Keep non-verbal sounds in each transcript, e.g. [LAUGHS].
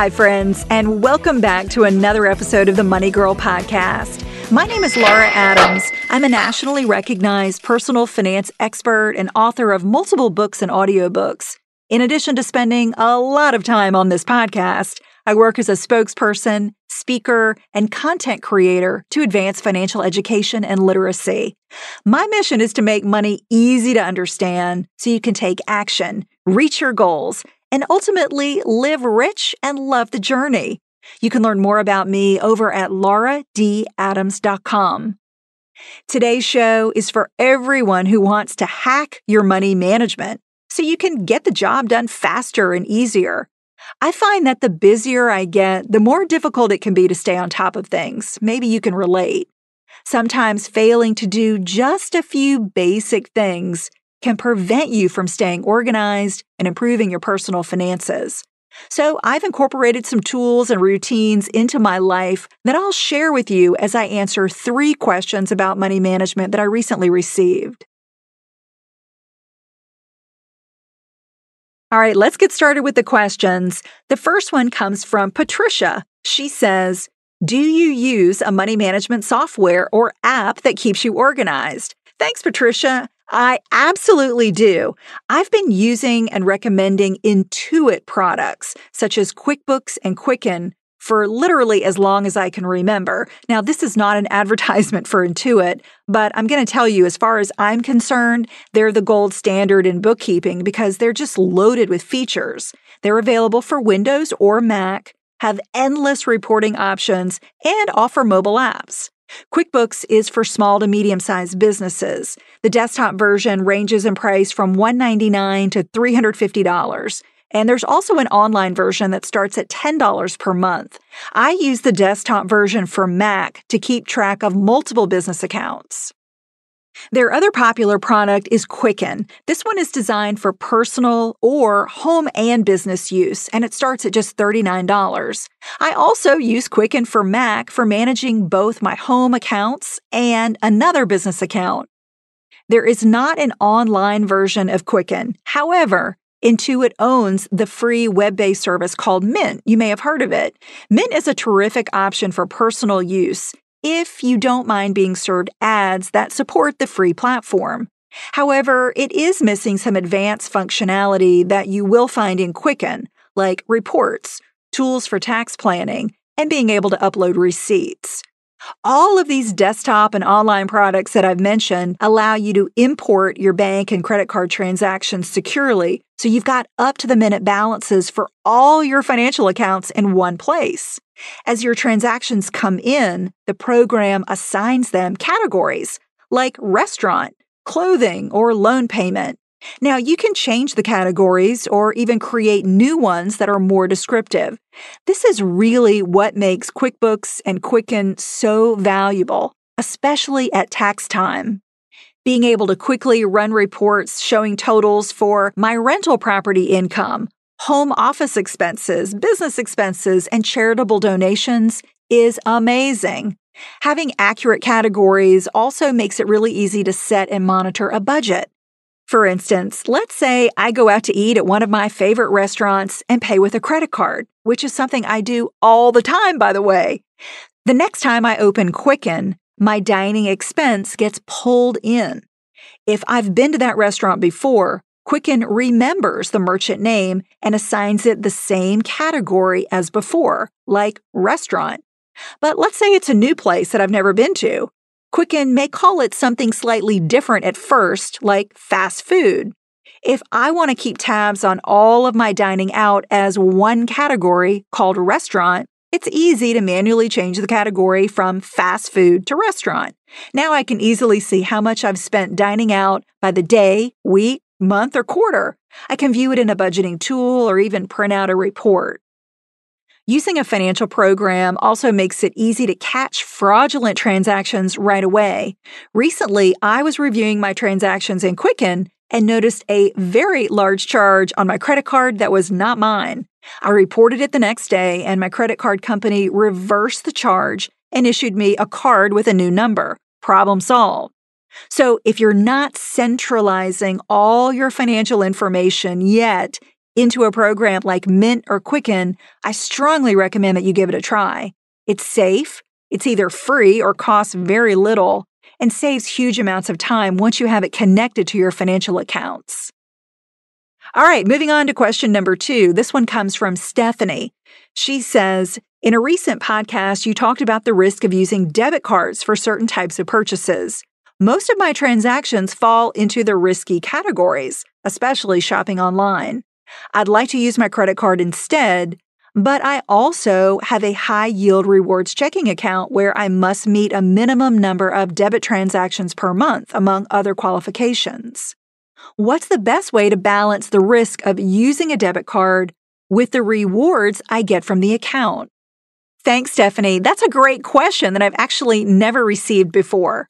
Hi, friends, and welcome back to another episode of the Money Girl podcast. My name is Laura Adams. I'm a nationally recognized personal finance expert and author of multiple books and audiobooks. In addition to spending a lot of time on this podcast, I work as a spokesperson, speaker, and content creator to advance financial education and literacy. My mission is to make money easy to understand so you can take action, reach your goals, and ultimately live rich and love the journey. You can learn more about me over at lauradadams.com. Today's show is for everyone who wants to hack your money management so you can get the job done faster and easier. I find that the busier I get, the more difficult it can be to stay on top of things. Maybe you can relate. Sometimes failing to do just a few basic things can prevent you from staying organized and improving your personal finances. So, I've incorporated some tools and routines into my life that I'll share with you as I answer three questions about money management that I recently received. All right, let's get started with the questions. The first one comes from Patricia. She says, Do you use a money management software or app that keeps you organized? Thanks, Patricia. I absolutely do. I've been using and recommending Intuit products such as QuickBooks and Quicken for literally as long as I can remember. Now, this is not an [LAUGHS] advertisement for Intuit, but I'm going to tell you, as far as I'm concerned, they're the gold standard in bookkeeping because they're just loaded with features. They're available for Windows or Mac, have endless reporting options, and offer mobile apps. QuickBooks is for small to medium sized businesses. The desktop version ranges in price from 199 to $350. And there's also an online version that starts at $10 per month. I use the desktop version for Mac to keep track of multiple business accounts. Their other popular product is Quicken. This one is designed for personal or home and business use, and it starts at just $39. I also use Quicken for Mac for managing both my home accounts and another business account. There is not an online version of Quicken. However, Intuit owns the free web based service called Mint. You may have heard of it. Mint is a terrific option for personal use if you don't mind being served ads that support the free platform. However, it is missing some advanced functionality that you will find in Quicken, like reports, tools for tax planning, and being able to upload receipts. All of these desktop and online products that I've mentioned allow you to import your bank and credit card transactions securely, so you've got up to the minute balances for all your financial accounts in one place. As your transactions come in, the program assigns them categories like restaurant, clothing, or loan payment. Now, you can change the categories or even create new ones that are more descriptive. This is really what makes QuickBooks and Quicken so valuable, especially at tax time. Being able to quickly run reports showing totals for my rental property income, home office expenses, business expenses, and charitable donations is amazing. Having accurate categories also makes it really easy to set and monitor a budget. For instance, let's say I go out to eat at one of my favorite restaurants and pay with a credit card, which is something I do all the time, by the way. The next time I open Quicken, my dining expense gets pulled in. If I've been to that restaurant before, Quicken remembers the merchant name and assigns it the same category as before, like restaurant. But let's say it's a new place that I've never been to. Quicken may call it something slightly different at first, like fast food. If I want to keep tabs on all of my dining out as one category called restaurant, it's easy to manually change the category from fast food to restaurant. Now I can easily see how much I've spent dining out by the day, week, month, or quarter. I can view it in a budgeting tool or even print out a report. Using a financial program also makes it easy to catch fraudulent transactions right away. Recently, I was reviewing my transactions in Quicken and noticed a very large charge on my credit card that was not mine. I reported it the next day, and my credit card company reversed the charge and issued me a card with a new number. Problem solved. So, if you're not centralizing all your financial information yet into a program like Mint or Quicken, I strongly recommend that you give it a try. It's safe, it's either free or costs very little, and saves huge amounts of time once you have it connected to your financial accounts. All right, moving on to question number two. This one comes from Stephanie. She says, In a recent podcast, you talked about the risk of using debit cards for certain types of purchases. Most of my transactions fall into the risky categories, especially shopping online. I'd like to use my credit card instead, but I also have a high yield rewards checking account where I must meet a minimum number of debit transactions per month, among other qualifications. What's the best way to balance the risk of using a debit card with the rewards I get from the account? Thanks, Stephanie. That's a great question that I've actually never received before.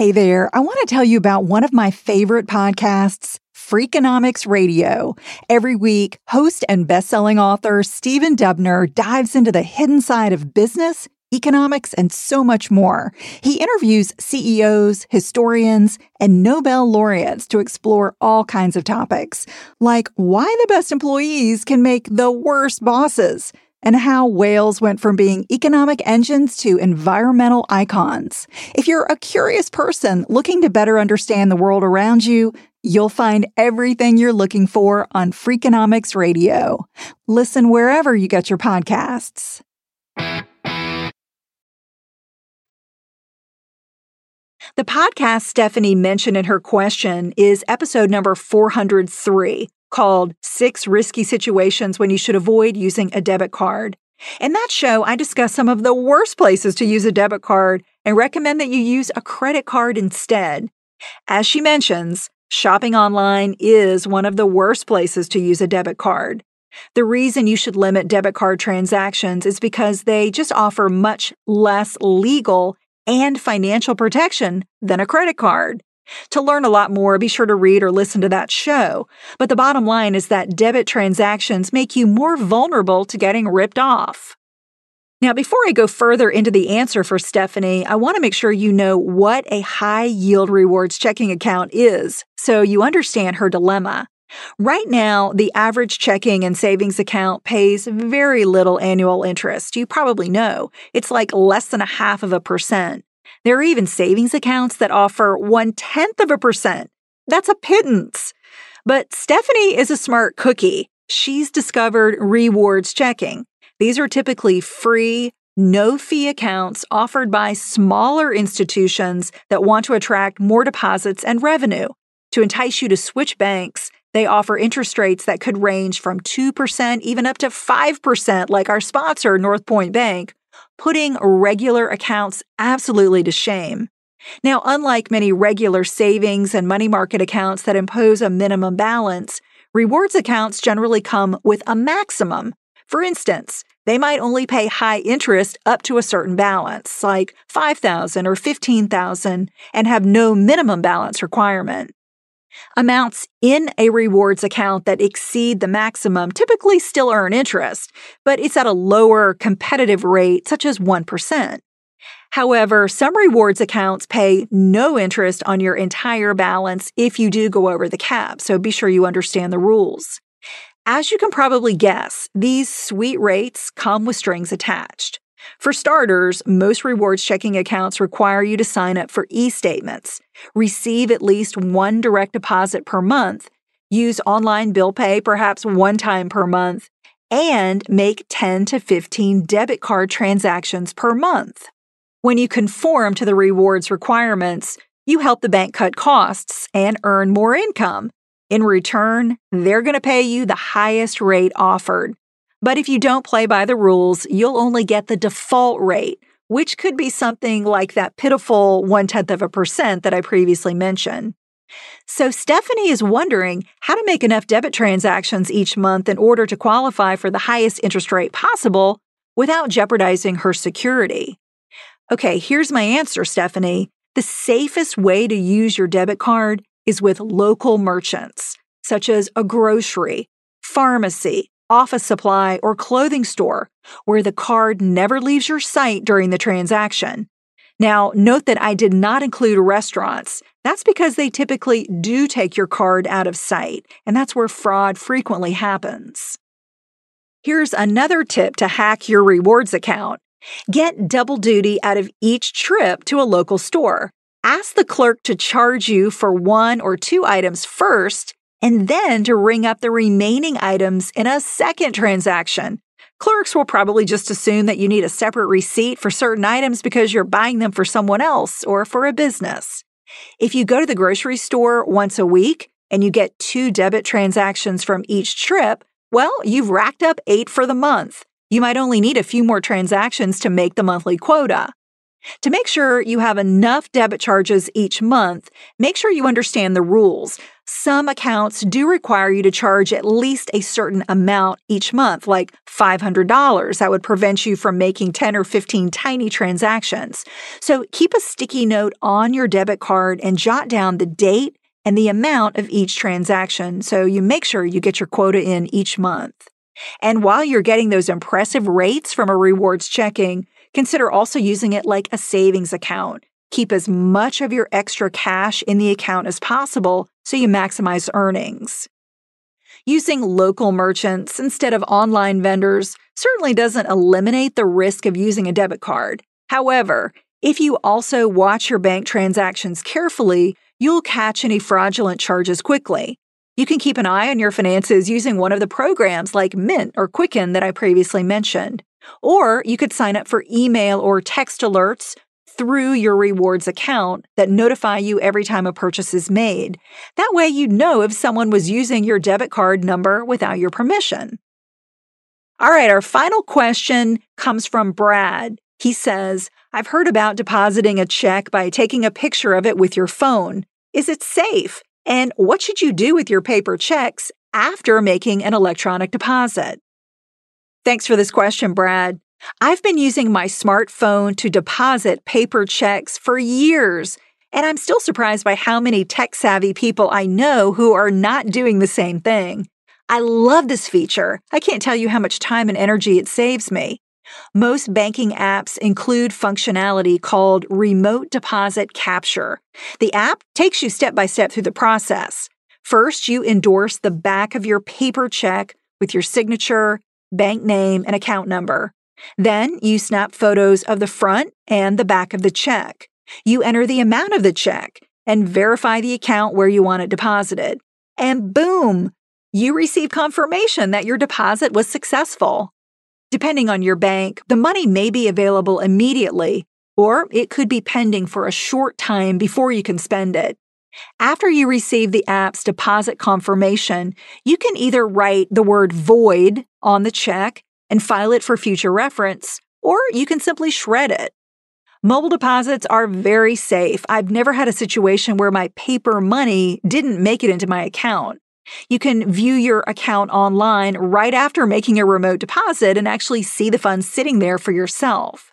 Hey there, I want to tell you about one of my favorite podcasts, Freakonomics Radio. Every week, host and best-selling author Stephen Dubner dives into the hidden side of business, economics, and so much more. He interviews CEOs, historians, and Nobel laureates to explore all kinds of topics, like why the best employees can make the worst bosses and how whales went from being economic engines to environmental icons. If you're a curious person looking to better understand the world around you, you'll find everything you're looking for on Freakonomics Radio. Listen wherever you get your podcasts. The podcast Stephanie mentioned in her question is episode number 403 called Six Risky Situations When You Should Avoid Using a Debit Card. In that show, I discuss some of the worst places to use a debit card and recommend that you use a credit card instead. As she mentions, shopping online is one of the worst places to use a debit card. The reason you should limit debit card transactions is because they just offer much less legal and financial protection than a credit card. To learn a lot more, be sure to read or listen to that show. But the bottom line is that debit transactions make you more vulnerable to getting ripped off. Now, before I go further into the answer for Stephanie, I want to make sure you know what a high yield rewards checking account is so you understand her dilemma. Right now, the average checking and savings account pays very little annual interest. You probably know. It's like less than a half of a percent. There are even savings accounts that offer one tenth of a percent. That's a pittance. But Stephanie is a smart cookie. She's discovered rewards checking. These are typically free, no fee accounts offered by smaller institutions that want to attract more deposits and revenue. To entice you to switch banks, they offer interest rates that could range from 2% even up to 5%, like our sponsor, North Point Bank, putting regular accounts absolutely to shame. Now, unlike many regular savings and money market accounts that impose a minimum balance, rewards accounts generally come with a maximum. For instance, They might only pay high interest up to a certain balance, like 5000 or 15000 and have no minimum balance requirement. Amounts in a rewards account that exceed the maximum typically still earn interest, but it's at a lower competitive rate, such as 1%. However, some rewards accounts pay no interest on your entire balance if you do go over the cap, so be sure you understand the rules. As you can probably guess, these sweet rates come with strings attached. For starters, most rewards checking accounts require you to sign up for e statements, receive at least one direct deposit per month, use online bill pay perhaps one time per month, and make 10 to 15 debit card transactions per month. When you conform to the rewards requirements, you help the bank cut costs and earn more income. In return, they're going to pay you the highest rate offered. But if you don't play by the rules, you'll only get the default rate, which could be something like that pitiful one tenth of a percent that I previously mentioned. So Stephanie is wondering how to make enough debit transactions each month in order to qualify for the highest interest rate possible without jeopardizing her security. Okay, here's my answer, Stephanie. The safest way to use your debit card is with local merchants, such as a grocery, pharmacy, office supply, or clothing store, where the card never leaves your sight during the transaction. Now, note that I did not include restaurants. That's because they typically do take your card out of sight, and that's where fraud frequently happens. Here's another tip to hack your rewards account. Get double duty out of each trip to a local store. Ask the clerk to charge you for one or two items first, and then to ring up the remaining items in a second transaction. Clerks will probably just assume that you need a separate receipt for certain items because you're buying them for someone else or for a business. If you go to the grocery store once a week and you get two debit transactions from each trip, well, you've racked up eight for the month. You might only need a few more transactions to make the monthly quota. To make sure you have enough debit charges each month, make sure you understand the rules. Some accounts do require you to charge at least a certain amount each month, like $500. That would prevent you from making 10 or 15 tiny transactions. So keep a sticky note on your debit card and jot down the date and the amount of each transaction so you make sure you get your quota in each month. And while you're getting those impressive rates from a rewards checking, consider also using it like a savings account. Keep as much of your extra cash in the account as possible so you maximize earnings. Using local merchants instead of online vendors certainly doesn't eliminate the risk of using a debit card. However, if you also watch your bank transactions carefully, you'll catch any fraudulent charges quickly. You can keep an eye on your finances using one of the programs like Mint or Quicken that I previously mentioned. Or you could sign up for email or text alerts through your rewards account that notify you every time a purchase is made. That way, you know if someone was using your debit card number without your permission. All right, our final question comes from Brad. He says, I've heard about depositing a check by taking a picture of it with your phone. Is it safe? And what should you do with your paper checks after making an electronic deposit? Thanks for this question, Brad. I've been using my smartphone to deposit paper checks for years, and I'm still surprised by how many tech savvy people I know who are not doing the same thing. I love this feature. I can't tell you how much time and energy it saves me. Most banking apps include functionality called Remote Deposit Capture. The app takes you step by step through the process. First, you endorse the back of your paper check with your signature, bank name, and account number. Then you snap photos of the front and the back of the check. You enter the amount of the check and verify the account where you want it deposited. And boom, you receive confirmation that your deposit was successful. Depending on your bank, the money may be available immediately, or it could be pending for a short time before you can spend it. After you receive the app's deposit confirmation, you can either write the word void on the check and file it for future reference, or you can simply shred it. Mobile deposits are very safe. I've never had a situation where my paper money didn't make it into my account. You can view your account online right after making a remote deposit and actually see the funds sitting there for yourself.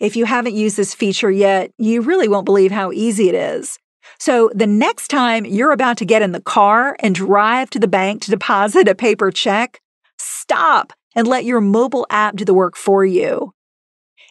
If you haven't used this feature yet, you really won't believe how easy it is. So the next time you're about to get in the car and drive to the bank to deposit a paper check, stop and let your mobile app do the work for you.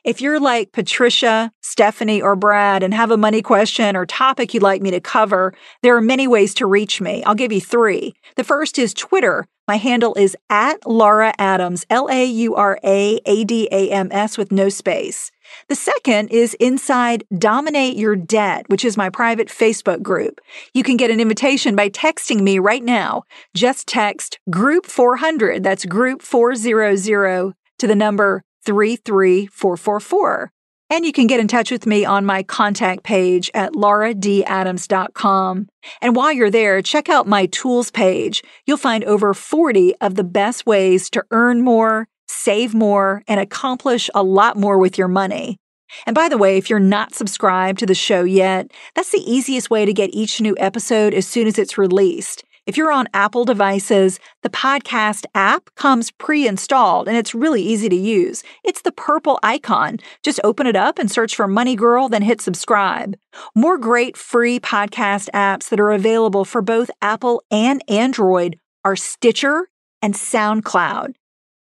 If you're like Patricia, Stephanie, or Brad and have a money question or topic you'd like me to cover, there are many ways to reach me. I'll give you three. The first is Twitter. My handle is at Laura Adams, L A U R A A D A M S with no space. The second is inside Dominate Your Debt, which is my private Facebook group. You can get an invitation by texting me right now. Just text group 400, that's group 400 to the number 33444. And you can get in touch with me on my contact page at lauradadams.com. And while you're there, check out my tools page. You'll find over 40 of the best ways to earn more, save more, and accomplish a lot more with your money. And by the way, if you're not subscribed to the show yet, that's the easiest way to get each new episode as soon as it's released. If you're on Apple devices, the podcast app comes pre installed and it's really easy to use. It's the purple icon. Just open it up and search for Money Girl, then hit subscribe. More great free podcast apps that are available for both Apple and Android are Stitcher and SoundCloud.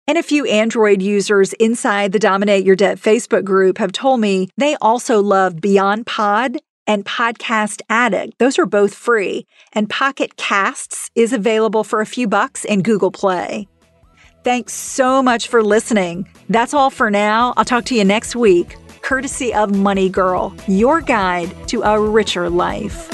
And a few Android users inside the Dominate Your Debt Facebook group have told me they also love Beyond Pod and Podcast Addict. Those are both free. And Pocket Casts is available for a few bucks in Google Play. Thanks so much for listening. That's all for now. I'll talk to you next week, courtesy of Money Girl, your guide to a richer life.